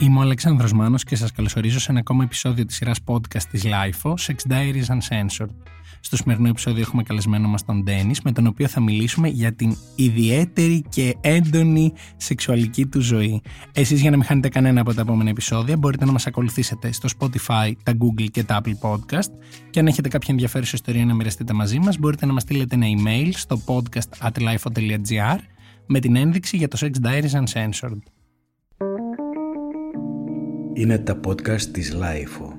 Είμαι ο Αλεξάνδρος Μάνος και σας καλωσορίζω σε ένα ακόμα επεισόδιο της σειράς podcast της LIFO, Sex Diaries Uncensored. Στο σημερινό επεισόδιο έχουμε καλεσμένο μας τον Ντένις, με τον οποίο θα μιλήσουμε για την ιδιαίτερη και έντονη σεξουαλική του ζωή. Εσείς για να μην χάνετε κανένα από τα επόμενα επεισόδια μπορείτε να μας ακολουθήσετε στο Spotify, τα Google και τα Apple Podcast και αν έχετε κάποια ενδιαφέρουσα ιστορία να μοιραστείτε μαζί μας μπορείτε να μας στείλετε ένα email στο podcast at lifo.gr με την ένδειξη για το Sex Diaries Uncensored. Είναι τα podcast της Lifeo.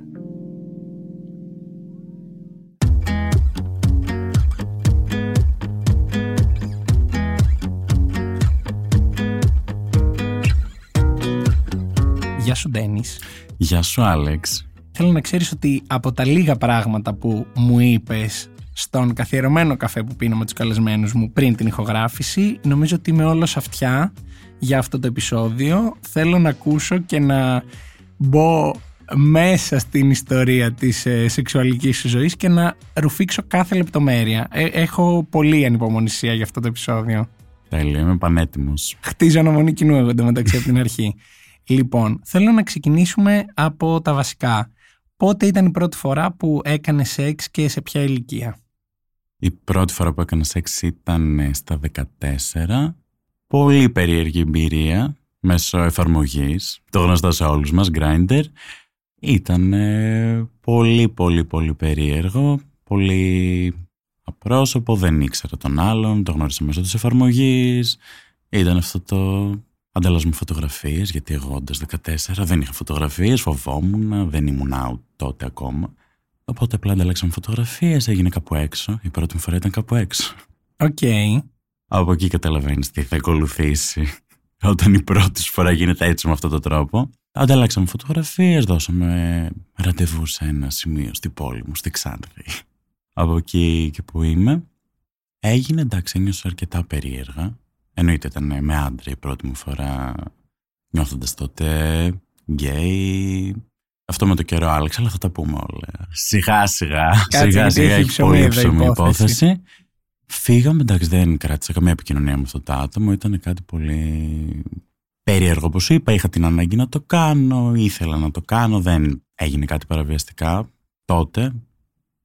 Γεια σου Ντένις. Γεια σου Άλεξ. Θέλω να ξέρεις ότι από τα λίγα πράγματα που μου είπες στον καθιερωμένο καφέ που πίνω με τους καλεσμένους μου πριν την ηχογράφηση νομίζω ότι είμαι όλος αυτιά για αυτό το επεισόδιο. Θέλω να ακούσω και να μπω μέσα στην ιστορία της ε, σεξουαλικής σου ζωής και να ρουφήξω κάθε λεπτομέρεια. Ε, έχω πολύ ανυπομονησία για αυτό το επεισόδιο. Τέλεια, είμαι πανέτοιμος. Χτίζω αναμονή κοινού εγώ εντωμεταξύ από την αρχή. Λοιπόν, θέλω να ξεκινήσουμε από τα βασικά. Πότε ήταν η πρώτη φορά που έκανε σεξ και σε ποια ηλικία; Η πρώτη φορά που έκανα σεξ ήταν ε, στα 14. Πολύ περίεργη εμπειρία μέσω εφαρμογής. Το γνωστό σε όλους μας, Grindr. Ήταν ε, πολύ πολύ πολύ περίεργο. Πολύ απρόσωπο, δεν ήξερα τον άλλον, το γνώρισα μέσω της εφαρμογής. Ήταν αυτό το ανταλλάσσουμε φωτογραφίες, γιατί εγώ όντως 14 δεν είχα φωτογραφίες, φοβόμουν, δεν ήμουν out τότε ακόμα. Οπότε απλά ανταλλάξαμε φωτογραφίες, έγινε κάπου έξω. Η πρώτη μου φορά ήταν κάπου έξω. Οκ. Από εκεί καταλαβαίνεις τι θα ακολουθήσει όταν η πρώτη φορά γίνεται έτσι με αυτόν τον τρόπο. Ανταλλάξαμε φωτογραφίες, δώσαμε ραντεβού σε ένα σημείο στην πόλη μου, στη Ξάνθη. Από εκεί και που είμαι, έγινε εντάξει, ένιωσα αρκετά περίεργα. Εννοείται ήταν με άντρα η πρώτη μου φορά, νιώθοντας τότε γκέι. Αυτό με το καιρό άλλαξε, αλλά θα τα πούμε όλα. Σιγά σιγά. σιγά σιγά έχει πολύ ψωμί υπόθεση. Φύγαμε, εντάξει, δεν κράτησα καμία επικοινωνία με αυτό το άτομο. Ήταν κάτι πολύ περίεργο, όπως είπα. Είχα την ανάγκη να το κάνω, ήθελα να το κάνω. Δεν έγινε κάτι παραβιαστικά τότε.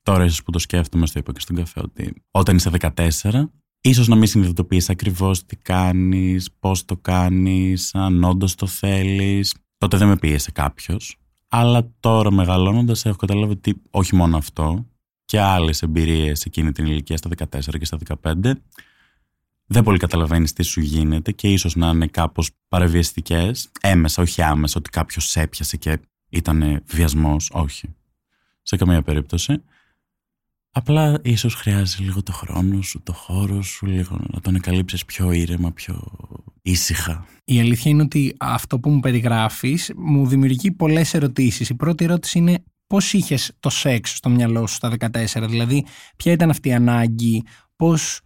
Τώρα, ίσως που το σκέφτομαι, στο είπα και στον καφέ, ότι όταν είσαι 14, ίσως να μην συνειδητοποιείς ακριβώς τι κάνεις, πώς το κάνεις, αν όντως το θέλεις. Τότε δεν με πίεσε κάποιος. Αλλά τώρα μεγαλώνοντας, έχω καταλάβει ότι όχι μόνο αυτό, και άλλες εμπειρίες εκείνη την ηλικία στα 14 και στα 15, δεν πολύ καταλαβαίνεις τι σου γίνεται και ίσως να είναι κάπως παραβιαστικές, έμεσα, όχι άμεσα, ότι κάποιος έπιασε και ήταν βιασμός. Όχι. Σε καμία περίπτωση. Απλά ίσως χρειάζεται λίγο το χρόνο σου, το χώρο σου, λίγο να τον εκαλύψεις πιο ήρεμα, πιο ήσυχα. Η αλήθεια είναι ότι αυτό που μου περιγράφεις μου δημιουργεί πολλές ερωτήσεις. Η πρώτη ερώτηση είναι πώς είχες το σεξ στο μυαλό σου στα 14, δηλαδή ποια ήταν αυτή η ανάγκη, πώς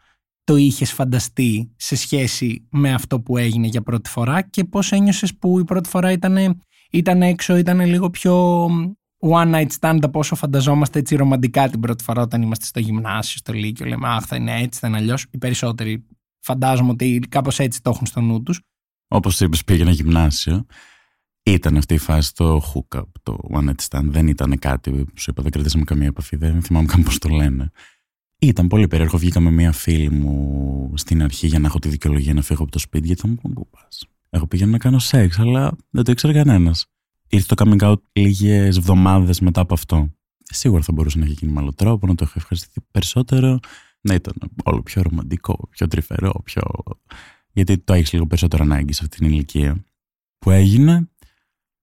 το είχες φανταστεί σε σχέση με αυτό που έγινε για πρώτη φορά και πώς ένιωσες που η πρώτη φορά ήταν, ήταν έξω, ήταν λίγο πιο one night stand από όσο φανταζόμαστε έτσι ρομαντικά την πρώτη φορά όταν είμαστε στο γυμνάσιο, στο Λύκειο, λέμε αχ θα είναι έτσι, θα είναι αλλιώς. Οι περισσότεροι φαντάζομαι ότι κάπως έτσι το έχουν στο νου τους. Όπως είπες πήγαινα γυμνάσιο ήταν αυτή η φάση το hook-up, το one night stand. Δεν ήταν κάτι που σου είπα, δεν κρατήσαμε καμία επαφή, δεν θυμάμαι καν πώς το λένε. Ήταν πολύ περίεργο. Βγήκα με μία φίλη μου στην αρχή για να έχω τη δικαιολογία να φύγω από το σπίτι, γιατί θα μου πούν πού πας; Εγώ πήγαινα να κάνω σεξ, αλλά δεν το ήξερε κανένας. Ήρθε το coming out λίγες εβδομάδες μετά από αυτό. Σίγουρα θα μπορούσε να έχει γίνει με άλλο τρόπο, να το έχω ευχαριστηθεί περισσότερο, να ήταν όλο πιο ρομαντικό, πιο τρυφερό, πιο. Γιατί το έχεις λίγο περισσότερο ανάγκη σε αυτή την ηλικία. Που έγινε,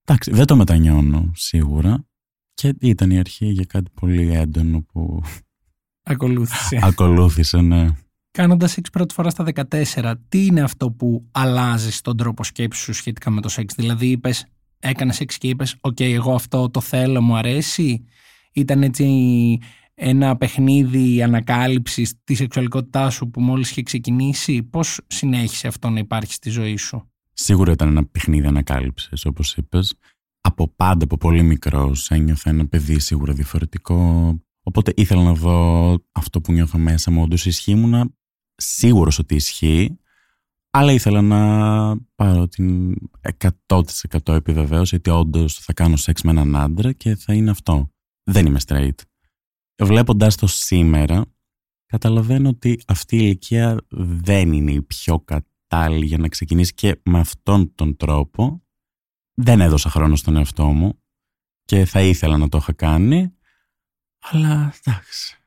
Εντάξει, δεν το μετανιώνω σίγουρα. Και ήταν η αρχή για κάτι πολύ έντονο που. Ακολούθησε. Ακολούθησε, ναι. Κάνοντας σεξ πρώτη φορά στα 14, τι είναι αυτό που αλλάζεις τον τρόπο σκέψης σου σχετικά με το σεξ; Δηλαδή, είπες, έκανε σεξ και είπες, Οκ, εγώ αυτό το θέλω, μου αρέσει. Ήταν έτσι ένα παιχνίδι ανακάλυψης της σεξουαλικότητάς σου που μόλις είχε ξεκινήσει; Πώς συνέχισε αυτό να υπάρχει στη ζωή σου; Σίγουρα ήταν ένα παιχνίδι ανακάλυψης, όπως είπες. Από πάντα, από πολύ μικρός, ένιωθα ένα παιδί σίγουρα διαφορετικό. Οπότε ήθελα να δω αυτό που νιώθω μέσα μου. Όντως ισχύει, ήμουνα σίγουρος ότι ισχύει, αλλά ήθελα να πάρω την 100% επιβεβαίωση ότι όντως θα κάνω σεξ με έναν άντρα και θα είναι αυτό. Δεν είμαι straight. Βλέποντας το σήμερα, καταλαβαίνω ότι αυτή η ηλικία δεν είναι η πιο κατάλληλη για να ξεκινήσει και με αυτόν τον τρόπο δεν έδωσα χρόνο στον εαυτό μου και θα ήθελα να το είχα κάνει, αλλά εντάξει.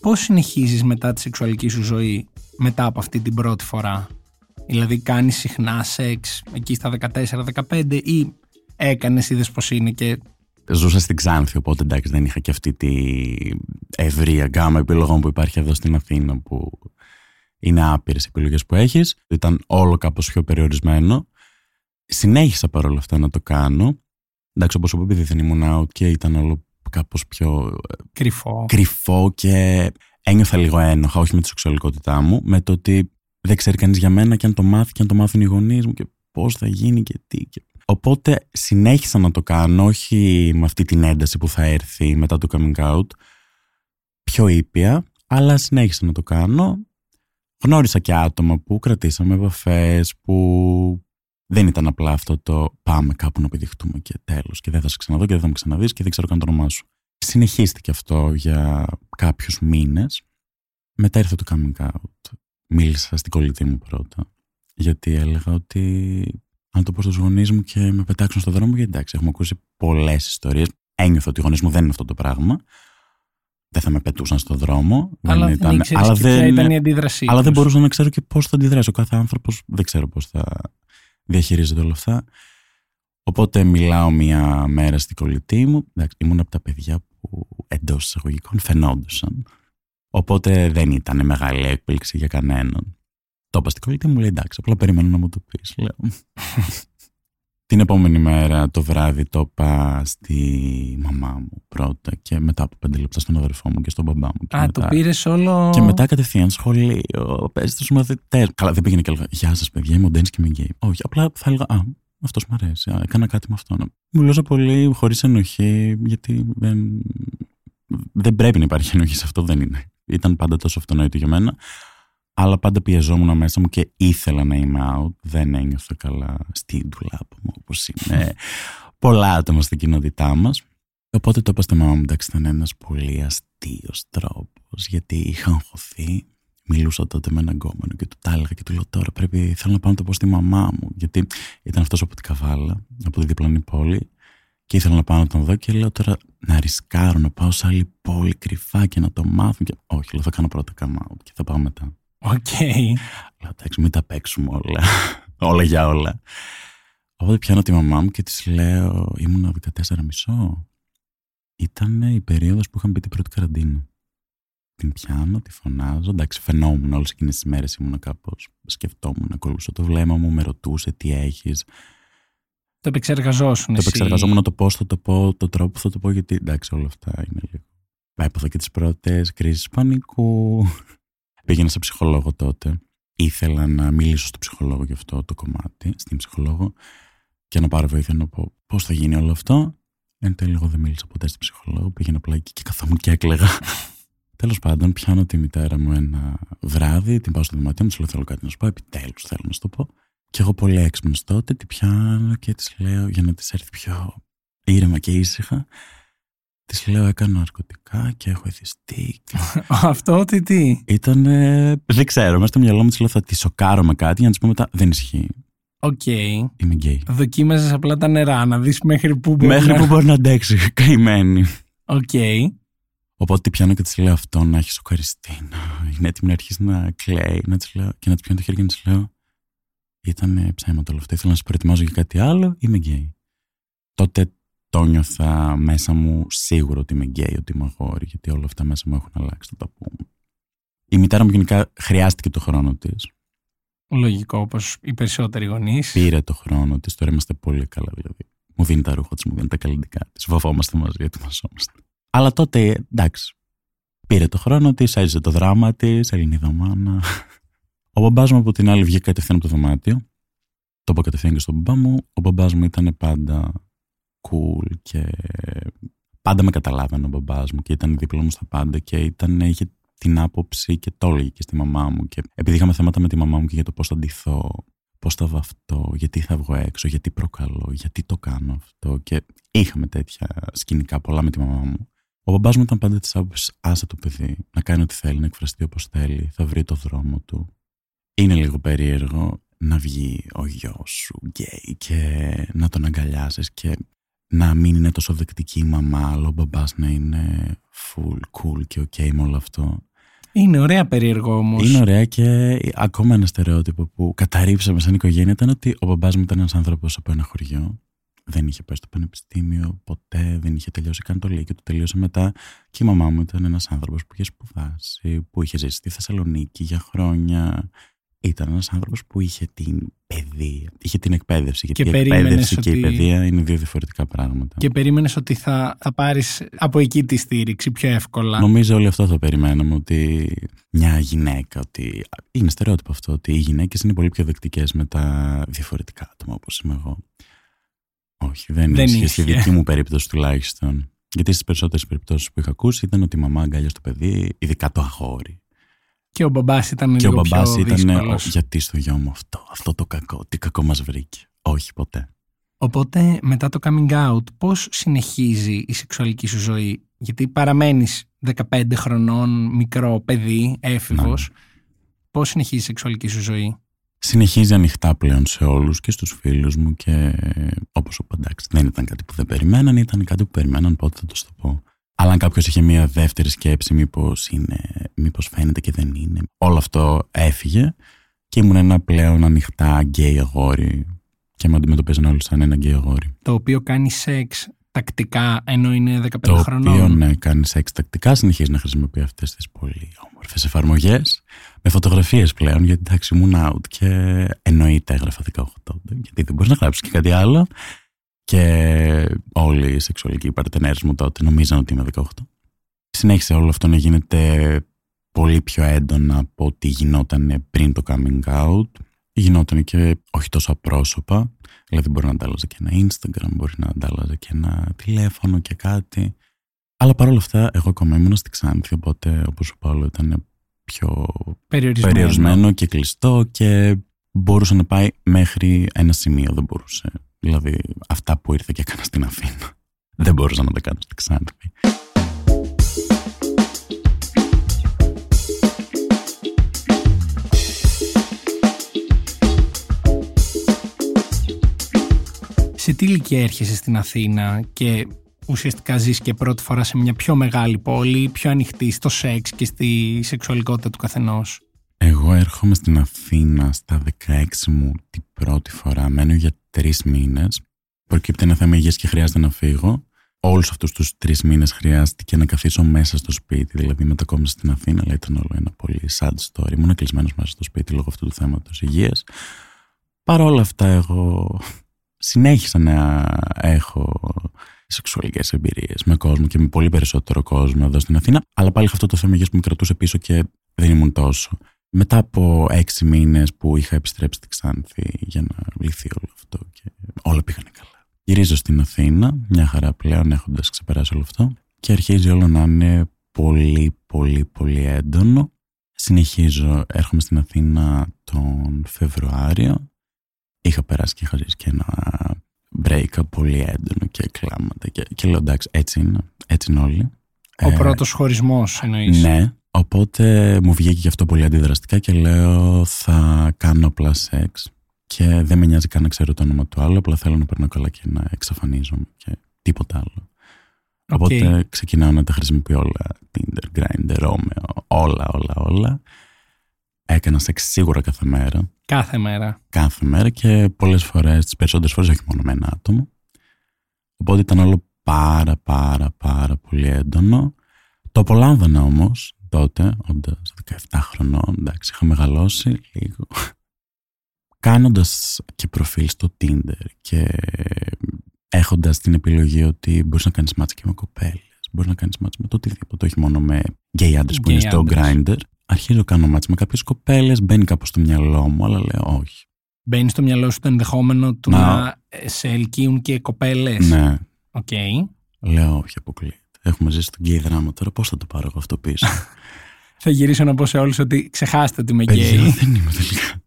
Πώς συνεχίζεις μετά τη σεξουαλική σου ζωή μετά από αυτή την πρώτη φορά; Δηλαδή κάνεις συχνά σεξ εκεί στα 14-15 ή έκανες, είδες πως είναι και Ζούσα στην Ξάνθη, οπότε εντάξει δεν είχα και αυτή τη ευρία γκάμα επιλογών που υπάρχει εδώ στην Αθήνα που είναι άπειρες επιλογές που έχεις. Ήταν όλο κάπως πιο περιορισμένο. Συνέχισα παρόλα αυτά να το κάνω. Εντάξει όπως είπα επειδή δεν ήμουν out και ήταν όλο κάπως πιο κρυφό, κρυφό και ένιωθα λίγο ένοχα, όχι με τη σεξουαλικότητά μου, με το ότι δεν ξέρει κανείς για μένα και αν το μάθει και αν το μάθουν οι γονείς μου και πώς θα γίνει και τι. Και... Οπότε συνέχισα να το κάνω, όχι με αυτή την ένταση που θα έρθει μετά το coming out, πιο ήπια, αλλά συνέχισα να το κάνω. Γνώρισα και άτομα που κρατήσαμε επαφές, που δεν ήταν απλά αυτό το πάμε κάπου να επιδειχτούμε και τέλος. Και δεν θα σε ξαναδώ και δεν θα με ξαναδείς και δεν ξέρω καν το όνομά σου. Συνεχίστηκε αυτό για κάποιους μήνες. Μετά ήρθε το coming out. Μίλησα στην κολλητή μου πρώτα. Γιατί έλεγα ότι αν το πω στους γονείς μου και με πετάξουν στον δρόμο, γιατί εντάξει, έχουμε ακούσει πολλές ιστορίες. Ένιωθω ότι οι γονείς μου δεν είναι αυτό το πράγμα. Δεν θα με πετούσαν στον δρόμο. Αλλά δεν, ήταν, αλλά δεν, ήταν η αντίδρασή Αλλά δεν μπορούσα να ξέρω και πώς θα αντιδράσει. Ο κάθε άνθρωπος δεν ξέρω πώς θα διαχειρίζεται όλα αυτά. Οπότε μιλάω μία μέρα στην κολλητή μου. Εντάξει, ήμουν από τα παιδιά που εντός εισαγωγικών φαινόντουσαν. Οπότε δεν ήταν μεγάλη έκπληξη για κανέναν. Το είπα στην κολλητή μου, λέει εντάξει, απλά περιμένω να μου το πεις. Λέω. Την επόμενη μέρα το βράδυ το είπα στη μαμά μου πρώτα και μετά από πέντε λεπτά στον αδερφό μου και στον μπαμπά μου. Α, το πήρες όλο. Και μετά κατευθείαν σχολείο, πες στου μαθητές. Καλά, δεν πήγαινε και έλεγα Γεια σας, παιδιά, είμαι ο Ντένι και είμαι γκέι. Όχι, απλά θα έλεγα Α, αυτός μου αρέσει. Α, έκανα κάτι με αυτόν. Μιλούσα πολύ χωρίς ενοχή, γιατί δεν, δεν πρέπει να υπάρχει ενοχή σε αυτό, δεν είναι. Ήταν πάντα τόσο αυτονόητο για μένα αλλά πάντα πιεζόμουν μέσα μου και ήθελα να είμαι out. Δεν ένιωθα καλά στην τουλάπα μου, όπως είναι πολλά άτομα στην κοινότητά μας. Οπότε το είπα στη μαμά μου, εντάξει, ήταν ένας πολύ αστείος τρόπος, γιατί είχα αγχωθεί. Μιλούσα τότε με έναν γκόμενο και του τα έλεγα και του λέω τώρα πρέπει, θέλω να πάω να το πω στη μαμά μου. Γιατί ήταν αυτός από την Καβάλα, από τη διπλανή πόλη. Και ήθελα να πάω να τον δω και λέω τώρα να ρισκάρω να πάω σε άλλη πόλη κρυφά και να το μάθουν. Και... Όχι, λέω θα κάνω πρώτα come out και θα πάω μετά. OK. Okay. Λέω εντάξει, μην τα παίξουμε όλα. όλα για όλα. Οπότε πιάνω τη μαμά μου και της λέω, ήμουν 14 μισό. Ήταν η περίοδος που είχαμε μπει την πρώτη καραντίνα. Την πιάνω, τη φωνάζω. Εντάξει, φαινόμουν όλες εκείνες τις μέρες. Ήμουν κάπως. Σκεφτόμουν, ακολουθούσα το βλέμμα μου, με ρωτούσε τι έχεις; Το επεξεργαζόσουν. Το επεξεργαζόμουν το πώς θα το πω, το τρόπο που θα το πω, γιατί εντάξει, όλα αυτά είναι λίγο. Έπαθα και τις πρώτες κρίσεις πανικού. Πήγαινα σε ψυχολόγο τότε. Ήθελα να μιλήσω στο ψυχολόγο για αυτό το κομμάτι, στην ψυχολόγο, και να πάρω βοήθεια να πω πώς θα γίνει όλο αυτό; Εν τέλει, εγώ δεν μίλησα ποτέ στην ψυχολόγο. Πήγαινα απλά εκεί και καθόμουν και έκλαιγα. Τέλος πάντων, πιάνω τη μητέρα μου ένα βράδυ, την πάω στο δωμάτιο μου, της λέω: Θέλω κάτι να σου πω. Επιτέλους, θέλω να σου το πω. Και εγώ πολύ έξυπνος τότε, τη πιάνω και της λέω για να της έρθει πιο ήρεμα και ήσυχα. Της λέω: Έκανα ναρκωτικά και έχω εθιστεί. Αυτό τι τι; Ήταν. Δεν ξέρω. Μέσα στο μυαλό μου της λέω: Θα τη σοκάρω με κάτι για να της πω μετά. Δεν ισχύει. OK. Okay. Είμαι γκέι. Δοκίμαζες απλά τα νερά, να δεις μέχρι πού μπορεί μέχρι να... που μπορεί να αντέξει. Καημένη. OK. Okay. Οπότε τη πιάνω και της λέω αυτό να έχεις σοκαριστεί. Να είναι έτοιμη να αρχίσει να κλαίει. Να της λέω, και να της πιάνω το χέρι και να της λέω: Ήταν ψέματα όλο αυτό. Ήθελα να σε προετοιμάζω για κάτι άλλο. Είμαι γκέι. Τότε το νιώθα μέσα μου σίγουρο ότι είμαι γκέι, ότι είμαι αγόρι, γιατί όλα αυτά μέσα μου έχουν αλλάξει, θα τα πούμε. Η μητέρα μου γενικά χρειάστηκε το χρόνο της. Λογικό, όπως οι περισσότεροι γονείς. Πήρε το χρόνο της, τώρα είμαστε πολύ καλά δηλαδή. Μου δίνει τα ρούχα της, μου δίνει τα καλλυντικά της. Βαφόμαστε μαζί, ετοιμαζόμαστε. Αλλά τότε, εντάξει. Πήρε το χρόνο της, έζησε το δράμα της, Ελληνίδα μάνα. Ο μπαμπάς μου από την άλλη βγήκε κατευθείαν από το δωμάτιο. Το είπα κατευθείαν και στον μπαμπά μου. Ο μπαμπάς μου ήταν πάντα cool και πάντα με καταλάβαινε ο μπαμπάς μου και ήταν δίπλα μου στα πάντα και ήταν, είχε την άποψη και το έλεγε και στη μαμά μου και επειδή είχαμε θέματα με τη μαμά μου και για το πώς θα ντυθώ πώς θα βαφτώ, γιατί θα βγω έξω, γιατί προκαλώ, γιατί το κάνω αυτό και είχαμε τέτοια σκηνικά πολλά με τη μαμά μου. Ο μπαμπάς μου ήταν πάντα της άποψης άσε το παιδί, να κάνει ό,τι θέλει, να εκφραστεί όπως θέλει, θα βρει το δρόμο του. Είναι λίγο περίεργο να βγει ο γιος σου γκέι και να τον αγκαλιάζεις και να μην είναι τόσο δεκτική η μαμά, αλλά ο μπαμπάς να είναι full cool και ok με όλο αυτό. Είναι ωραία περίεργο όμως. Είναι ωραία και ακόμα ένα στερεότυπο που καταρρύψαμε σαν οικογένεια ήταν ότι ο μπαμπάς μου ήταν ένας άνθρωπος από ένα χωριό. Δεν είχε πάει στο πανεπιστήμιο ποτέ, δεν είχε τελειώσει καν το Λύκειο, το τελείωσε μετά. Και η μαμά μου ήταν ένας άνθρωπος που είχε σπουδάσει, που είχε ζήσει στη Θεσσαλονίκη για χρόνια ήταν ένας άνθρωπος που είχε την παιδεία, είχε την εκπαίδευση. Γιατί και η εκπαίδευση ότι... και η παιδεία είναι δύο διαφορετικά πράγματα. Και περίμενες ότι θα, θα πάρεις από εκεί τη στήριξη πιο εύκολα. Νομίζω όλοι αυτό θα περιμέναμε, ότι μια γυναίκα, ότι είναι στερεότυπο αυτό, ότι οι γυναίκες είναι πολύ πιο δεκτικές με τα διαφορετικά άτομα όπως είμαι εγώ. Όχι, δεν, δεν ίσχυε στη δική μου περίπτωση τουλάχιστον. Γιατί στις περισσότερες περιπτώσεις που είχα ακούσει ήταν ότι η μαμά αγκάλια στο παιδί, ειδικά το αγόρι. Και ο μπαμπάς ήταν και λίγο ο μπαμπάς πιο ήταν, γιατί στο γιο μου αυτό, αυτό το κακό, τι κακό μας βρήκε. Όχι ποτέ. Οπότε μετά το coming out, πώς συνεχίζει η σεξουαλική σου ζωή, γιατί παραμένεις 15 χρονών μικρό παιδί, έφηβος, ναι. πώς συνεχίζει η σεξουαλική σου ζωή; Συνεχίζει ανοιχτά πλέον σε όλους και στους φίλους μου και όπως ο παντάξει δεν ήταν κάτι που δεν περιμέναν, ήταν κάτι που περιμέναν πότε θα το το πω. Αλλά αν κάποιος είχε μία δεύτερη σκέψη, μήπως είναι, μήπως φαίνεται και δεν είναι. Όλο αυτό έφυγε και ήμουν ένα πλέον ανοιχτά γκέι αγόρι και με αντιμετωπίζαν όλοι σαν ένα γκέι αγόρι. Το οποίο κάνει σεξ τακτικά ενώ είναι 15 το χρονών. Το οποίο ναι, κάνει σεξ τακτικά, συνεχίζει να χρησιμοποιεί αυτές τις πολύ όμορφες εφαρμογές με φωτογραφίες πλέον, γιατί εντάξει ήμουν out και εννοείται έγραφα 18 γιατί δεν μπορείς να γράψεις και κάτι άλλο. Και όλοι οι σεξουαλικοί παρτενέρες μου τότε νομίζαν ότι είμαι 18. Συνέχισε όλο αυτό να γίνεται πολύ πιο έντονα από ό,τι γινόταν πριν το coming out. Γινόταν και όχι τόσο απρόσωπα. Δηλαδή μπορεί να αντάλλαζε και ένα Instagram, μπορεί να αντάλλαζε και ένα τηλέφωνο και κάτι. Αλλά παρόλα αυτά εγώ ακόμα ήμουν στη Ξάνθη, οπότε όπως σου πω ήταν πιο περιορισμένο. περιορισμένο και κλειστό και μπορούσε να πάει μέχρι ένα σημείο, δεν μπορούσε Δηλαδή αυτά που ήρθε και έκανα στην Αθήνα. Δεν μπορούσα να τα κάνω στην Ξάνθη. Σε τι ηλικία έρχεσαι στην Αθήνα και ουσιαστικά ζεις και πρώτη φορά σε μια πιο μεγάλη πόλη, πιο ανοιχτή στο σεξ και στη σεξουαλικότητα του καθενός; Εγώ έρχομαι στην Αθήνα στα 16 μου την πρώτη φορά. Μένω για τρεις μήνες. Προκύπτει ένα θέμα υγείας και χρειάζεται να φύγω. Όλους αυτούς τους τρεις μήνες χρειάστηκε να καθίσω μέσα στο σπίτι. Δηλαδή, μετακόμισα στην Αθήνα, αλλά ήταν όλο ένα πολύ sad story. Ήμουν κλεισμένος μέσα στο σπίτι λόγω αυτού του θέματος υγείας. Παρ' όλα αυτά, εγώ συνέχισα να έχω σεξουαλικές εμπειρίες με κόσμο και με πολύ περισσότερο κόσμο εδώ στην Αθήνα. Αλλά πάλι αυτό το θέμα υγείας που με κρατούσε πίσω και δεν ήμουν τόσο. Μετά από έξι μήνες που είχα επιστρέψει στη Ξάνθη για να λυθεί όλο αυτό και όλα πήγανε καλά. Γυρίζω στην Αθήνα, μια χαρά πλέον έχοντας ξεπεράσει όλο αυτό και αρχίζει όλο να είναι πολύ πολύ πολύ έντονο. Συνεχίζω, έρχομαι στην Αθήνα τον Φεβρουάριο. Είχα περάσει και είχα ζήσει και ένα break πολύ έντονο και κλάματα και, και λέω εντάξει έτσι είναι, έτσι είναι όλοι. Ο ε, πρώτος χωρισμός εννοείς. Ναι, Οπότε μου βγήκε γι' αυτό πολύ αντιδραστικά και λέω θα κάνω απλά σεξ και δεν με νοιάζει καν να ξέρω το όνομα του άλλου, απλά θέλω να περνάω καλά και να εξαφανίζομαι και τίποτα άλλο. Okay. Οπότε ξεκινάω να τα χρησιμοποιώ όλα, Tinder, Grindr, Romeo, όλα, όλα, όλα. Έκανα σεξ σίγουρα κάθε μέρα. Κάθε μέρα. Κάθε μέρα και πολλές φορές, τις περισσότερες φορές όχι μόνο με ένα άτομο. Οπότε ήταν όλο πάρα πάρα πάρα πολύ έντονο. Το απολάμβανα όμως, τότε, όντας 17 χρονών, εντάξει, είχα μεγαλώσει λίγο. Κάνοντας και προφίλ στο Tinder και έχοντας την επιλογή ότι μπορείς να κάνεις μάτσα και με κοπέλες, μπορείς να κάνεις μάτσα με το οτιδήποτε, όχι μόνο με γκέι άντρες που είναι στο Grindr. Αρχίζω να κάνω μάτσα με κάποιες κοπέλες, μπαίνει κάπως στο μυαλό μου, αλλά λέω όχι. Μπαίνει στο μυαλό σου το ενδεχόμενο του να, να σε ελκύουν και κοπέλες. Ναι, Οκ. Λέω, όχι, αποκλείεται. Έχουμε ζήσει τον γκέι δράμα τώρα. Πώς θα το πάρω εγώ αυτό πίσω. Θα γυρίσω να πω σε όλους ότι ξεχάστε ότι είμαι Παιδιά, γκέι. δεν είμαι τελικά.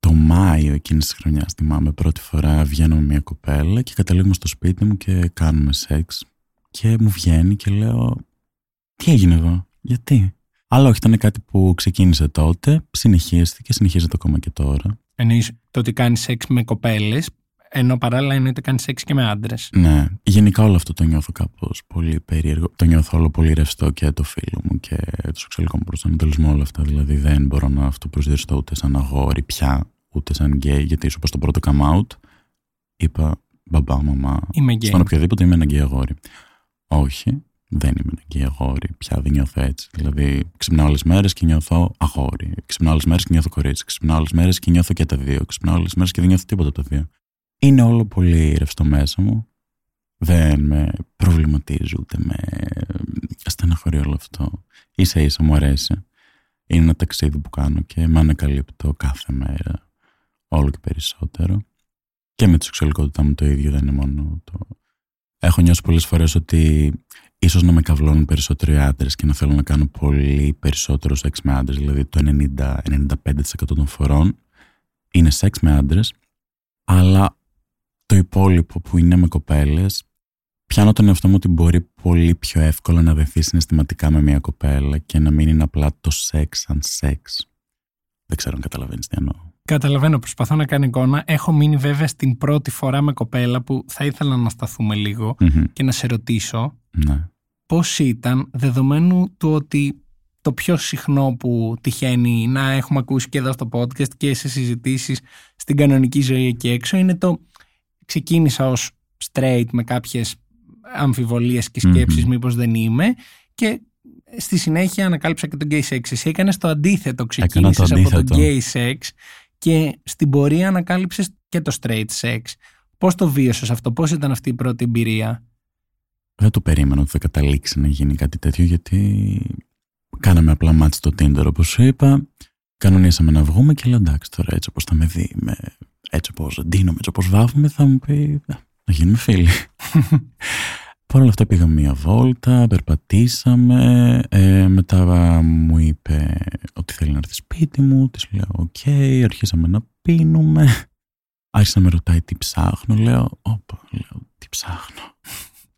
Το Μάιο εκείνης της χρονιάς, θυμάμαι, πρώτη φορά βγαίνω με μια κοπέλα και καταλήγουμε στο σπίτι μου και κάνουμε σεξ. Και μου βγαίνει και λέω, Τι έγινε εδώ, γιατί; Αλλά όχι, ήταν κάτι που ξεκίνησε τότε, συνεχίστηκε και συνεχίζεται ακόμα και τώρα. Εννοείς το ότι κάνεις σεξ με κοπέλες, ενώ παράλληλα εννοείται κάνει σεξ και με άντρες. Ναι, γενικά όλο αυτό το νιώθω κάπως πολύ περίεργο. Το νιώθω όλο πολύ ρευστό και το φύλο μου και το σεξουαλικό μου προσανατολισμό, όλα αυτά. Δηλαδή δεν μπορώ να αυτό προσδιοριστώ ούτε σαν αγόρι πια, ούτε σαν γκέι, γιατί σου πω στο πρώτο come out, είπα μπαμπά, μαμά, Είμαι γκέι. στον οποιοδήποτε είμαι ένα γκέι αγόρι. Όχι, δεν είμαι ένα γκέι αγόρι, πια δεν νιώθω έτσι. Δηλαδή, ξυπνάω άλλες μέρες και νιώθω αγόρι. Ξυπνάω άλλες μέρες και νιώθω κορίτσι. Ξυπνάω άλλες μέρες και νιώθω και τα δύο. Ξυπνάω άλλες μέρες και δεν νιώθω τίποτα από τα δύο. Είναι όλο πολύ ρευστό μέσα μου. Δεν με προβληματίζει ούτε με στεναχωρεί όλο αυτό. σα ίσα μου αρέσει. Είναι ένα ταξίδι που κάνω και με ανακαλύπτω κάθε μέρα όλο και περισσότερο. Και με τη σεξουαλικότητά μου το ίδιο δεν είναι μόνο το... Έχω νιώσει πολλές φορές ότι ίσως να με καυλώνουν περισσότερο οι άντρες και να θέλω να κάνω πολύ περισσότερο σεξ με άντρες. Δηλαδή το 90-95% των φορών είναι σεξ με άντρες, αλλά το υπόλοιπο που είναι με κοπέλες πιάνω τον εαυτό μου ότι μπορεί πολύ πιο εύκολα να δεθεί συναισθηματικά με μια κοπέλα και να μην είναι απλά το σεξ σαν σεξ. Δεν ξέρω αν καταλαβαίνεις τι εννοώ. Καταλαβαίνω, προσπαθώ να κάνω εικόνα. Έχω μείνει βέβαια στην πρώτη φορά με κοπέλα που θα ήθελα να σταθούμε λίγο Μμμ. και να σε ρωτήσω Ναι. πώς ήταν δεδομένου του ότι το πιο συχνό που τυχαίνει να έχουμε ακούσει και εδώ στο podcast και σε συζητήσεις στην κανονική ζωή εκεί έξω είναι το ξεκίνησα ως straight με κάποιες αμφιβολίες και σκέψεις Μμμ. μήπως δεν είμαι και στη συνέχεια ανακάλυψα και τον gay sex. Εσύ έκανες το αντίθετο, ξεκίνησες από το αντίθετο. gay sex και στην πορεία ανακάλυψες και το straight sex. Πώς το βίωσες αυτό, πώς ήταν αυτή η πρώτη εμπειρία; Δεν το περίμενα ότι θα καταλήξει να γίνει κάτι τέτοιο γιατί κάναμε απλά μάτς στο Tinder όπως σου είπα. Κανονίσαμε να βγούμε και λέω εντάξει τώρα έτσι όπως θα με δει, με, έτσι όπως ντύνομαι, έτσι όπως βάφομαι θα μου πει «Α, να γίνουμε φίλοι. Παρ' όλα αυτά πήγαμε μια βόλτα, περπατήσαμε, ε, μετά μου είπε ότι θέλει να έρθει σπίτι μου, της λέω οκ, αρχίσαμε να πίνουμε. Άρχισε να με ρωτάει τι ψάχνω, λέω, όπα, λέω, τι ψάχνω.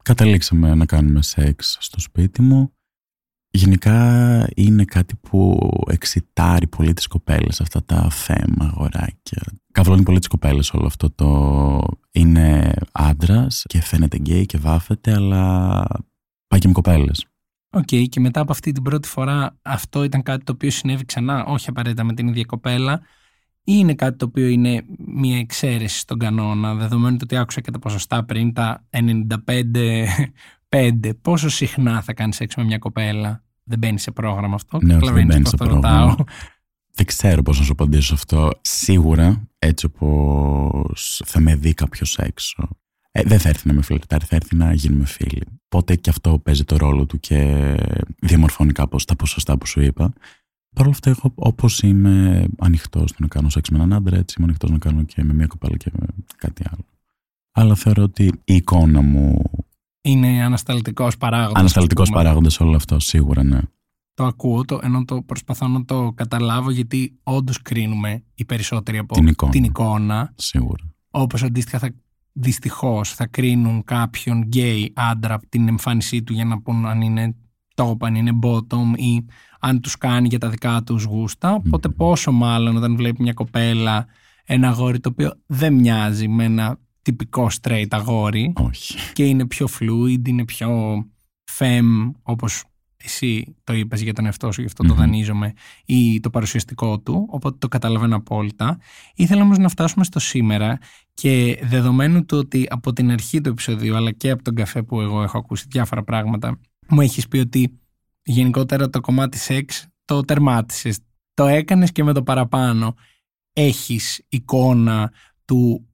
Καταλήξαμε να κάνουμε σεξ στο σπίτι μου. Γενικά είναι κάτι που εξιτάρει πολύ τις κοπέλες, αυτά τα femme αγοράκια. Καυλώνει πολύ τις κοπέλες όλο αυτό το... Είναι άντρας και φαίνεται γκέι και βάφεται, αλλά πάει και με κοπέλες. Οκ, και μετά από αυτή την πρώτη φορά αυτό ήταν κάτι το οποίο συνέβη ξανά, όχι απαραίτητα με την ίδια κοπέλα, ή είναι κάτι το οποίο είναι μια εξαίρεση στον κανόνα, δεδομένου ότι άκουσα και τα ποσοστά πριν, τα 95-5. Πόσο συχνά θα κάνεις σεξ με μια κοπέλα, δεν μπαίνει σε πρόγραμμα αυτό; Ναι, όχι, δεν Καταλαβαίνεις μπαίνει πώς σε το πρόγραμμα. ρωτάω. Δεν ξέρω πώς να σου απαντήσω σε αυτό. Σίγουρα, έτσι όπως θα με δει κάποιος έξω, ε, δεν θα έρθει να με φλερτάρει, θα έρθει να γίνουμε φίλοι. Οπότε και αυτό παίζει το ρόλο του και διαμορφώνει κάπως τα ποσοστά που σου είπα. Παρ' όλα αυτά, εγώ όπως είμαι ανοιχτός στο να κάνω σεξ με έναν άντρα, έτσι είμαι ανοιχτός να κάνω και με μια κοπέλα και με κάτι άλλο. Αλλά θεωρώ ότι η εικόνα μου. Είναι ανασταλτικός παράγοντας. Ανασταλτικός ας πούμε. παράγοντας όλο αυτό, σίγουρα ναι. Το ακούω, το, ενώ το προσπαθώ να το καταλάβω γιατί όντως κρίνουμε οι περισσότεροι από Την εικόνα. την εικόνα. Σίγουρα. Όπως αντίστοιχα θα, δυστυχώς θα κρίνουν κάποιον γκέι άντρα από την εμφάνισή του για να πούν αν είναι top, αν είναι bottom ή αν τους κάνει για τα δικά τους γούστα. Οπότε Μμμ. πόσο μάλλον όταν βλέπει μια κοπέλα ένα αγόρι το οποίο δεν μοιάζει με ένα τυπικό straight αγόρι Όχι. και είναι πιο fluid, είναι πιο fem όπως εσύ το είπες για τον εαυτό σου, γι' αυτό το Μμμ. δανείζομαι ή το παρουσιαστικό του, οπότε το καταλαβαίνω απόλυτα. Ήθελα όμως να φτάσουμε στο σήμερα και δεδομένου του ότι από την αρχή του επεισοδίου αλλά και από τον καφέ που εγώ έχω ακούσει διάφορα πράγματα μου έχεις πει ότι γενικότερα το κομμάτι σεξ το τερμάτισες, το έκανες και με το παραπάνω. Έχεις εικόνα του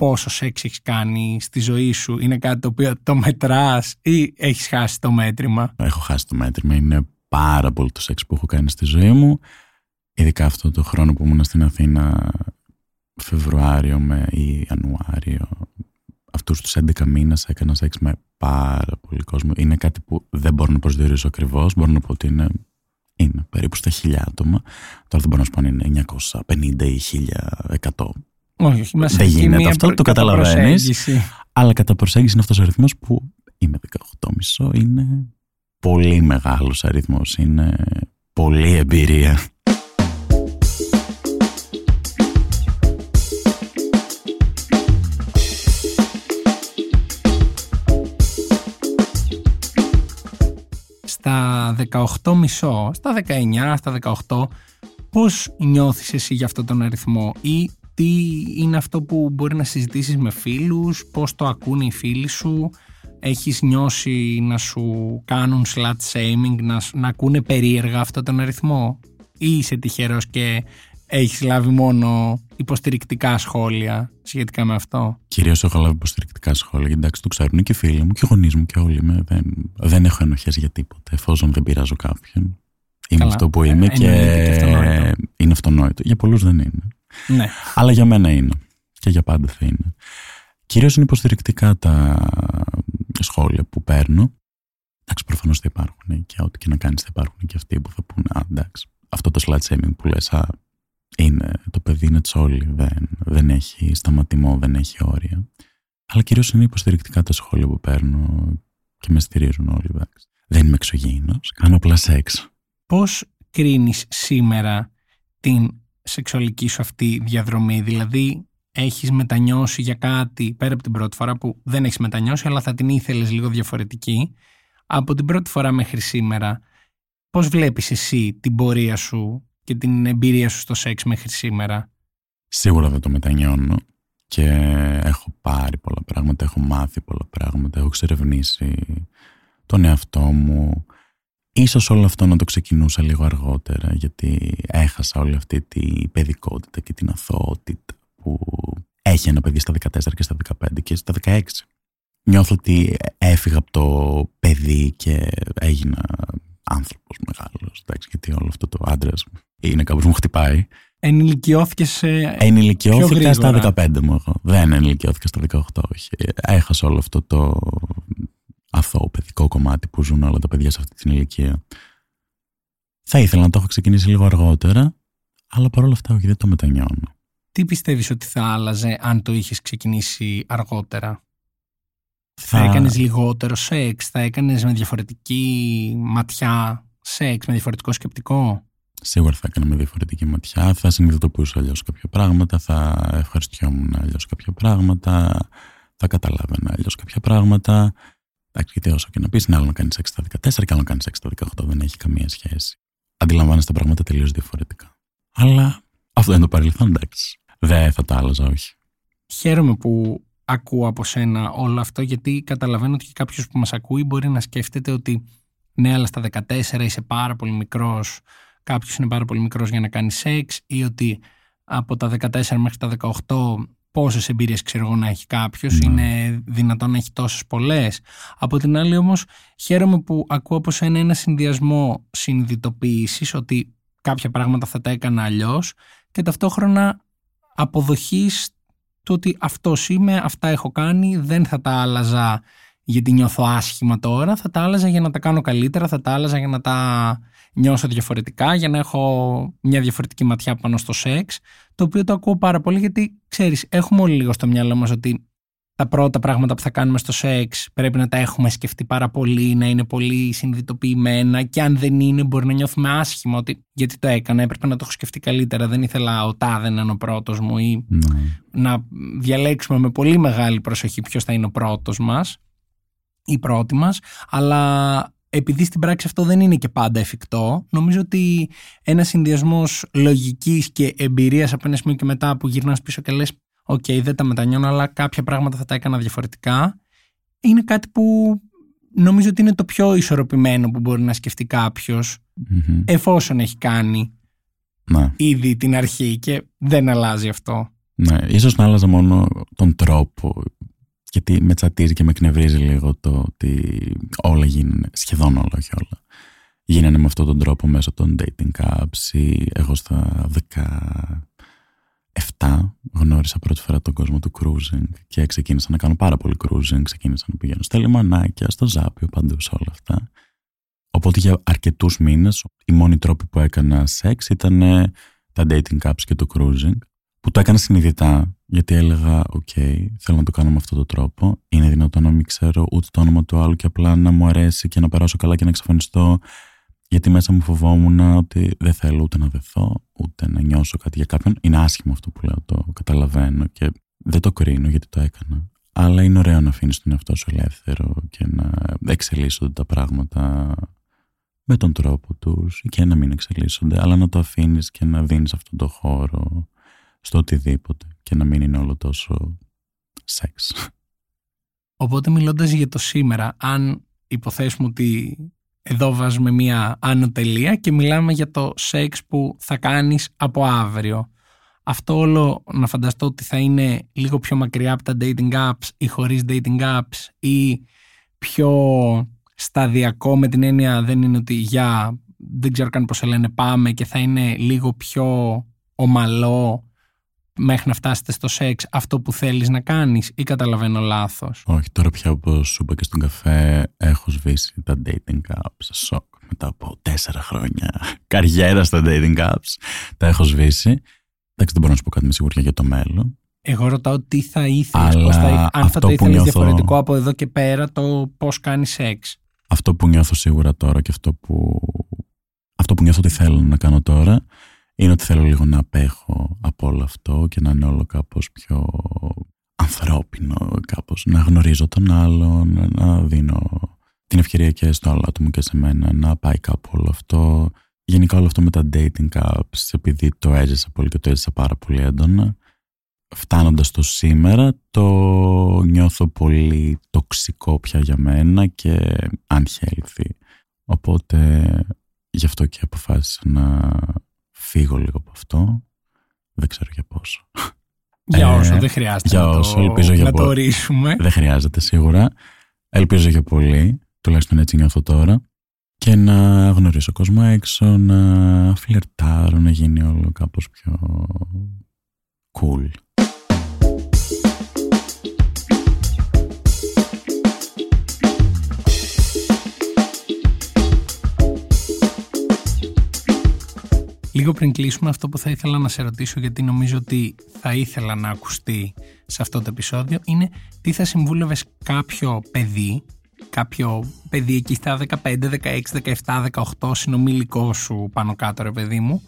πόσο σεξ έχεις κάνει στη ζωή σου, είναι κάτι το οποίο το μετράς ή έχεις χάσει το μέτρημα; Έχω χάσει το μέτρημα. Είναι πάρα πολύ το σεξ που έχω κάνει στη ζωή μου. Ειδικά αυτό το χρόνο που ήμουν στην Αθήνα, Φεβρουάριο με ή Ιανουάριο αυτούς αυτούς τους 11 μήνες έκανα σεξ με πάρα πολύ κόσμο. Είναι κάτι που δεν μπορώ να προσδιορίσω ακριβώς. Μπορώ να πω ότι είναι, είναι περίπου στα χιλιά άτομα. Τώρα δεν μπορώ να σου πω αν είναι 950 ή 1100. Όχι, όχι. Δεν γίνεται αυτό, το καταλαβαίνεις. Αλλά κατά προσέγγιση είναι αυτός ο αριθμός που είμαι 18,5. Είναι πολύ μεγάλος αριθμός. Είναι πολύ εμπειρία. στα 18 μισό, στα 19, στα 18, πώς νιώθεις εσύ για αυτόν τον αριθμό ή τι είναι αυτό που μπορεί να συζητήσεις με φίλους, πώς το ακούνε οι φίλοι σου, έχεις νιώσει να σου κάνουν slut shaming, να, να ακούνε περίεργα αυτόν τον αριθμό ή είσαι τυχερός και έχεις λάβει μόνο υποστηρικτικά σχόλια σχετικά με αυτό; Κυρίως έχω λάβει υποστηρικτικά σχόλια. Εντάξει, το ξέρουν και οι φίλοι μου και οι γονείς μου και όλοι με. Δεν, δεν έχω ενοχές για τίποτα, εφόσον δεν πειράζω κάποιον. Είμαι αυτό που είμαι και είναι αυτονόητο. Για πολλούς δεν είναι. Ναι. Αλλά για μένα είναι. Και για πάντα θα είναι. Κυρίως είναι υποστηρικτικά τα σχόλια που παίρνω. Εντάξει, προφανώς θα υπάρχουν και ό,τι και να κάνεις θα υπάρχουν και αυτοί που θα πούνε Α, εντάξει, αυτό το slut shaming που λες, είναι, το παιδί είναι τσόλι, δεν, δεν έχει σταματημό, δεν έχει όρια. Αλλά κυρίως είναι υποστηρικτικά τα σχόλια που παίρνω και με στηρίζουν όλοι. Εντάξει. Δεν είμαι εξωγήινος, κάνω απλά σεξ. Πώς κρίνεις σήμερα την σεξουαλική σου αυτή διαδρομή, δηλαδή έχεις μετανιώσει για κάτι πέρα από την πρώτη φορά που δεν έχεις μετανιώσει, αλλά θα την ήθελες λίγο διαφορετική. Από την πρώτη φορά μέχρι σήμερα, πώς βλέπεις εσύ την πορεία σου και την εμπειρία σου στο σεξ μέχρι σήμερα; Σίγουρα δεν το μετανιώνω και έχω πάρει πολλά πράγματα, έχω μάθει πολλά πράγματα, έχω εξερευνήσει τον εαυτό μου. Ίσως όλο αυτό να το ξεκινούσα λίγο αργότερα γιατί έχασα όλη αυτή την παιδικότητα και την αθωότητα που έχει ένα παιδί στα 14 και στα 15 και στα 16. Νιώθω ότι έφυγα από το παιδί και έγινα άνθρωπος μεγάλος, εντάξει, γιατί όλο αυτό το άντρας είναι κάπως μου χτυπάει. Ενηλικιώθηκε σε. Ενηλικιώθηκα στα 15 μου εγώ. Δεν ενηλικιώθηκα στα 18, όχι. Έχασα όλο αυτό το αθώο παιδικό κομμάτι που ζουν όλα τα παιδιά σε αυτή την ηλικία. Θα ήθελα να το έχω ξεκινήσει λίγο αργότερα, αλλά παρόλα αυτά όχι, δεν το μετανιώνω. Τι πιστεύεις ότι θα άλλαζε αν το είχες ξεκινήσει αργότερα; Θα, θα έκανες λιγότερο σεξ, θα έκανες με διαφορετική ματιά σεξ, με διαφορετικό σκεπτικό; Σίγουρα θα έκανα με διαφορετική ματιά, θα συνειδητοποιούσα αλλιώς κάποια πράγματα, θα ευχαριστιόμουν αλλιώς κάποια πράγματα, θα καταλάβαινα αλλιώς κάποια πράγματα. Εντάξει, γιατί όσο και να πεις, είναι άλλο να κάνεις σεξ στα 14 και άλλο να κάνεις σεξ στα 18, δεν έχει καμία σχέση. Αντιλαμβάνεσαι τα πράγματα τελείως διαφορετικά. Αλλά αυτό είναι το παρελθόν, εντάξει. Δεν θα τα άλλαζα, όχι. Χαίρομαι που ακούω από σένα όλο αυτό, γιατί καταλαβαίνω ότι και κάποιος που μας ακούει μπορεί να σκέφτεται ότι ναι, αλλά στα 14 είσαι πάρα πολύ μικρός, κάποιος είναι πάρα πολύ μικρός για να κάνει σεξ, ή ότι από τα 14 μέχρι τα 18 πόσες εμπειρίες ξέρω εγώ να έχει κάποιος, ναι. είναι δυνατόν να έχει τόσες πολλές. Από την άλλη όμως χαίρομαι που ακούω από σένα ένα συνδυασμό συνειδητοποίησης ότι κάποια πράγματα θα τα έκανα αλλιώς και ταυτόχρονα αποδοχής το ότι αυτός είμαι, αυτά έχω κάνει, δεν θα τα άλλαζα γιατί νιώθω άσχημα τώρα, θα τα άλλαζα για να τα κάνω καλύτερα, θα τα άλλαζα για να τα νιώσω διαφορετικά, για να έχω μια διαφορετική ματιά πάνω στο σεξ, το οποίο το ακούω πάρα πολύ γιατί, ξέρεις, έχουμε όλοι λίγο στο μυαλό μας ότι τα πρώτα πράγματα που θα κάνουμε στο σεξ πρέπει να τα έχουμε σκεφτεί πάρα πολύ, να είναι πολύ συνειδητοποιημένα και αν δεν είναι μπορεί να νιώθουμε άσχημα ότι γιατί το έκανα, έπρεπε να το έχω σκεφτεί καλύτερα, δεν ήθελα ο τάδε να είναι ο πρώτος μου ή ναι. να διαλέξουμε με πολύ μεγάλη προσοχή ποιος θα είναι ο πρώτος μας η πρώτη μας, αλλά επειδή στην πράξη αυτό δεν είναι και πάντα εφικτό, νομίζω ότι ένας συνδυασμός λογικής και εμπειρίας από ένα σημείο και μετά που γυρνάς πίσω και λες «Ok, okay, δεν τα μετανιώνω, αλλά κάποια πράγματα θα τα έκανα διαφορετικά», είναι κάτι που νομίζω ότι είναι το πιο ισορροπημένο που μπορεί να σκεφτεί κάποιος εφόσον έχει κάνει ναι. ήδη την αρχή και δεν αλλάζει αυτό. Ναι, ίσως να άλλαζα μόνο τον τρόπο γιατί με τσατίζει και με εκνευρίζει λίγο το ότι όλα γίνανε, σχεδόν όλα, όχι όλα. Γίνανε με αυτόν τον τρόπο μέσω των dating apps ή εγώ στα 10, 7 γνώρισα πρώτη φορά τον κόσμο του cruising και ξεκίνησα να κάνω πάρα πολύ cruising. Ξεκίνησα να πηγαίνω στα λιμανάκια, στο Ζάπιο, παντού σε όλα αυτά. Οπότε για αρκετούς μήνες οι μόνοι τρόποι που έκανα σεξ ήταν τα dating apps και το cruising που το έκανα συνειδητά γιατί έλεγα οκ, θέλω να το κάνω με αυτόν τον τρόπο. Είναι δυνατόν να μην ξέρω ούτε το όνομα του άλλου και απλά να μου αρέσει και να περάσω καλά και να εξαφανιστώ. Γιατί μέσα μου φοβόμουν ότι δεν θέλω ούτε να δεθώ ούτε να νιώσω κάτι για κάποιον. Είναι άσχημο αυτό που λέω, το καταλαβαίνω και δεν το κρίνω γιατί το έκανα. Αλλά είναι ωραίο να αφήνεις τον εαυτό σου ελεύθερο και να εξελίσσονται τα πράγματα με τον τρόπο τους και να μην εξελίσσονται, αλλά να το αφήνεις και να δίνεις αυτόν τον χώρο στο οτιδήποτε και να μην είναι όλο τόσο σεξ. Οπότε μιλώντας για το σήμερα, αν υποθέσουμε ότι εδώ βάζουμε μία άνω τελεία και μιλάμε για το σεξ που θα κάνεις από αύριο. Αυτό όλο να φανταστώ ότι θα είναι λίγο πιο μακριά από τα dating apps ή χωρίς dating apps ή πιο σταδιακό με την έννοια δεν είναι ότι για δεν ξέρω καν πώς σε λένε πάμε και θα είναι λίγο πιο ομαλό μέχρι να φτάσετε στο σεξ αυτό που θέλεις να κάνεις ή καταλαβαίνω λάθος; Όχι, τώρα πια όπως σου είπα και στον καφέ έχω σβήσει τα dating apps σοκ μετά από τέσσερα χρόνια καριέρα στα dating apps τα έχω σβήσει. Εντάξει δεν μπορώ να σου πω κάτι με σιγουριά για το μέλλον. Εγώ ρωτάω τι θα ήθελες, θα, αν θα το ήθελες νιώθω... διαφορετικό από εδώ και πέρα το πώς κάνεις σεξ; Αυτό που νιώθω σίγουρα τώρα και αυτό που, αυτό που νιώθω ότι θέλω να κάνω τώρα είναι ότι θέλω λίγο να απέχω από όλο αυτό και να είναι όλο κάπως πιο ανθρώπινο, κάπως να γνωρίζω τον άλλον, να δίνω την ευκαιρία και στο άλλο άτομο και σε μένα να πάει κάπου όλο αυτό. Γενικά όλο αυτό με τα dating apps, επειδή το έζησα πολύ και το έζησα πάρα πολύ έντονα, φτάνοντας στο σήμερα το νιώθω πολύ τοξικό πια για μένα και unhealthy. Οπότε γι' αυτό και αποφάσισα να φύγω λίγο από αυτό. Δεν ξέρω για πόσο. Για ε, όσο, δεν χρειάζεται για να, όσο, το, ελπίζω για να το ορίσουμε. Δεν χρειάζεται σίγουρα. Ελπίζω για πολύ, τουλάχιστον έτσι νιώθω τώρα. Και να γνωρίσω κόσμο έξω, να φλερτάρω, να γίνει όλο κάπως πιο cool. Λίγο πριν κλείσουμε αυτό που θα ήθελα να σε ρωτήσω γιατί νομίζω ότι θα ήθελα να ακουστεί σε αυτό το επεισόδιο είναι τι θα συμβούλευες κάποιο παιδί κάποιο παιδί εκεί στα 15, 16, 17, 18 συνομιλικό σου πάνω κάτω ρε παιδί μου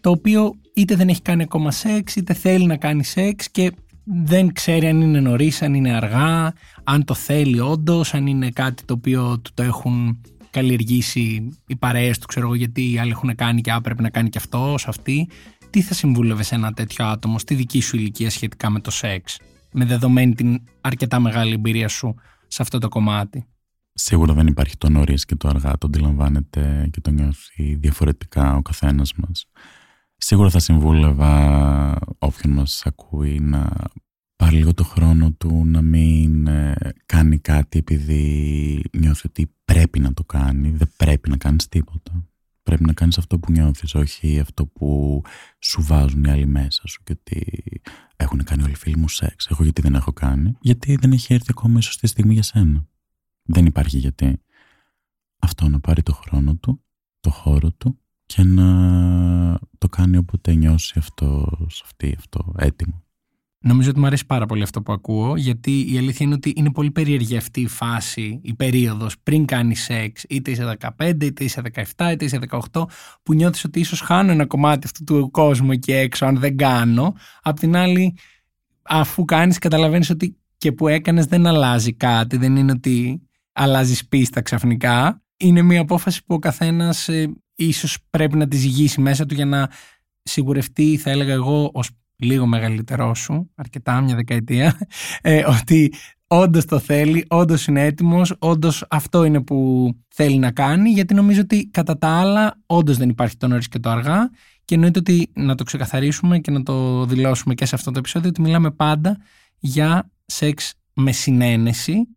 το οποίο είτε δεν έχει κάνει ακόμα σεξ είτε θέλει να κάνει σεξ και δεν ξέρει αν είναι νωρίς, αν είναι αργά, αν το θέλει όντως, αν είναι κάτι το οποίο του το έχουν καλλιεργήσει οι παρέες του, ξέρω εγώ, γιατί οι άλλοι έχουν κάνει και άπρεπε να κάνει και αυτό, αυτή. Τι θα συμβούλευε σε ένα τέτοιο άτομο στη δική σου ηλικία σχετικά με το σεξ, με δεδομένη την αρκετά μεγάλη εμπειρία σου σε αυτό το κομμάτι; Σίγουρα δεν υπάρχει το νωρίς και το αργά, το αντιλαμβάνεται και το νιώθει διαφορετικά ο καθένας μας. Σίγουρα θα συμβούλευα όποιον μας ακούει να πάρει λίγο το χρόνο του να μην ε, κάνει κάτι επειδή νιώθει ότι πρέπει να το κάνει. Δεν πρέπει να κάνεις τίποτα. Πρέπει να κάνεις αυτό που νιώθεις, όχι αυτό που σου βάζουν οι άλλοι μέσα σου και ότι έχουν κάνει όλοι οι φίλοι μου σεξ. Εγώ γιατί δεν έχω κάνει; Γιατί δεν έχει έρθει ακόμα η σωστή στιγμή για σένα. Δεν υπάρχει γιατί. Αυτό να πάρει το χρόνο του, το χώρο του και να το κάνει όποτε νιώσει αυτός, αυτή, αυτό έτοιμο. Νομίζω ότι μου αρέσει πάρα πολύ αυτό που ακούω, γιατί η αλήθεια είναι ότι είναι πολύ περίεργη αυτή η φάση, η περίοδος πριν κάνει σεξ, είτε είσαι 15, είτε είσαι 17, είτε είσαι 18, που νιώθεις ότι ίσως χάνω ένα κομμάτι αυτού του κόσμου εκεί έξω, αν δεν κάνω. Απ' την άλλη, αφού κάνεις, καταλαβαίνεις ότι και που έκανες δεν αλλάζει κάτι, δεν είναι ότι αλλάζεις πίστα ξαφνικά. Είναι μια απόφαση που ο καθένας ε, ίσως πρέπει να τη ζυγίσει μέσα του για να σιγουρευτεί, θα έλεγα εγώ, ως λίγο μεγαλύτερό σου, αρκετά μια δεκαετία, ε, ότι όντως το θέλει, όντως είναι έτοιμος, όντως αυτό είναι που θέλει να κάνει, γιατί νομίζω ότι κατά τα άλλα όντως δεν υπάρχει το νωρίς και το αργά. Και εννοείται ότι να το ξεκαθαρίσουμε και να το δηλώσουμε και σε αυτό το επεισόδιο ότι μιλάμε πάντα για σεξ με συνένεση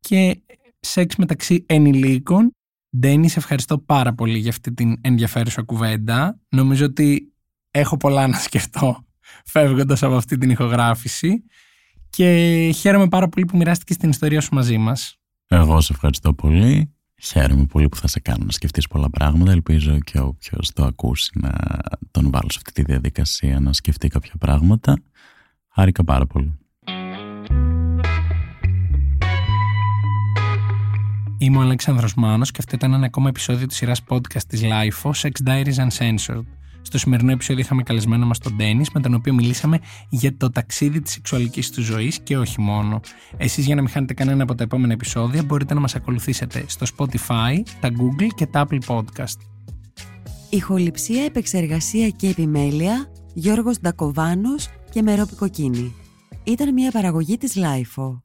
και σεξ μεταξύ ενηλίκων. Ντένι, σε ευχαριστώ πάρα πολύ για αυτή την ενδιαφέρουσα κουβέντα. Νομίζω ότι έχω πολλά να σκεφτώ φεύγοντας από αυτή την ηχογράφηση και χαίρομαι πάρα πολύ που μοιράστηκες την ιστορία σου μαζί μας. Εγώ σε ευχαριστώ πολύ. Χαίρομαι πολύ που θα σε κάνω να σκεφτείς πολλά πράγματα. Ελπίζω και όποιος το ακούσει να τον βάλω σε αυτή τη διαδικασία να σκεφτεί κάποια πράγματα. Χάρηκα πάρα πολύ. Είμαι ο Αλέξανδρος Μάνος και αυτό ήταν ένα ακόμα επεισόδιο της σειράς podcast της LIFO, Sex Diaries Uncensored. Στο σημερινό επεισόδιο είχαμε καλεσμένο μας τον Ντένις, με τον οποίο μιλήσαμε για το ταξίδι της σεξουαλικής του ζωής και όχι μόνο. Εσείς για να μην χάνετε κανένα από τα επόμενα επεισόδια μπορείτε να μας ακολουθήσετε στο Spotify, τα Google και τα Apple Podcast. Ηχοληψία, επεξεργασία και επιμέλεια, Γιώργος Ντακοβάνος και Μερόπη Κοκκίνη. Ήταν μια παραγωγή της LIFO.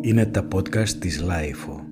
Είναι τα podcast της LIFO.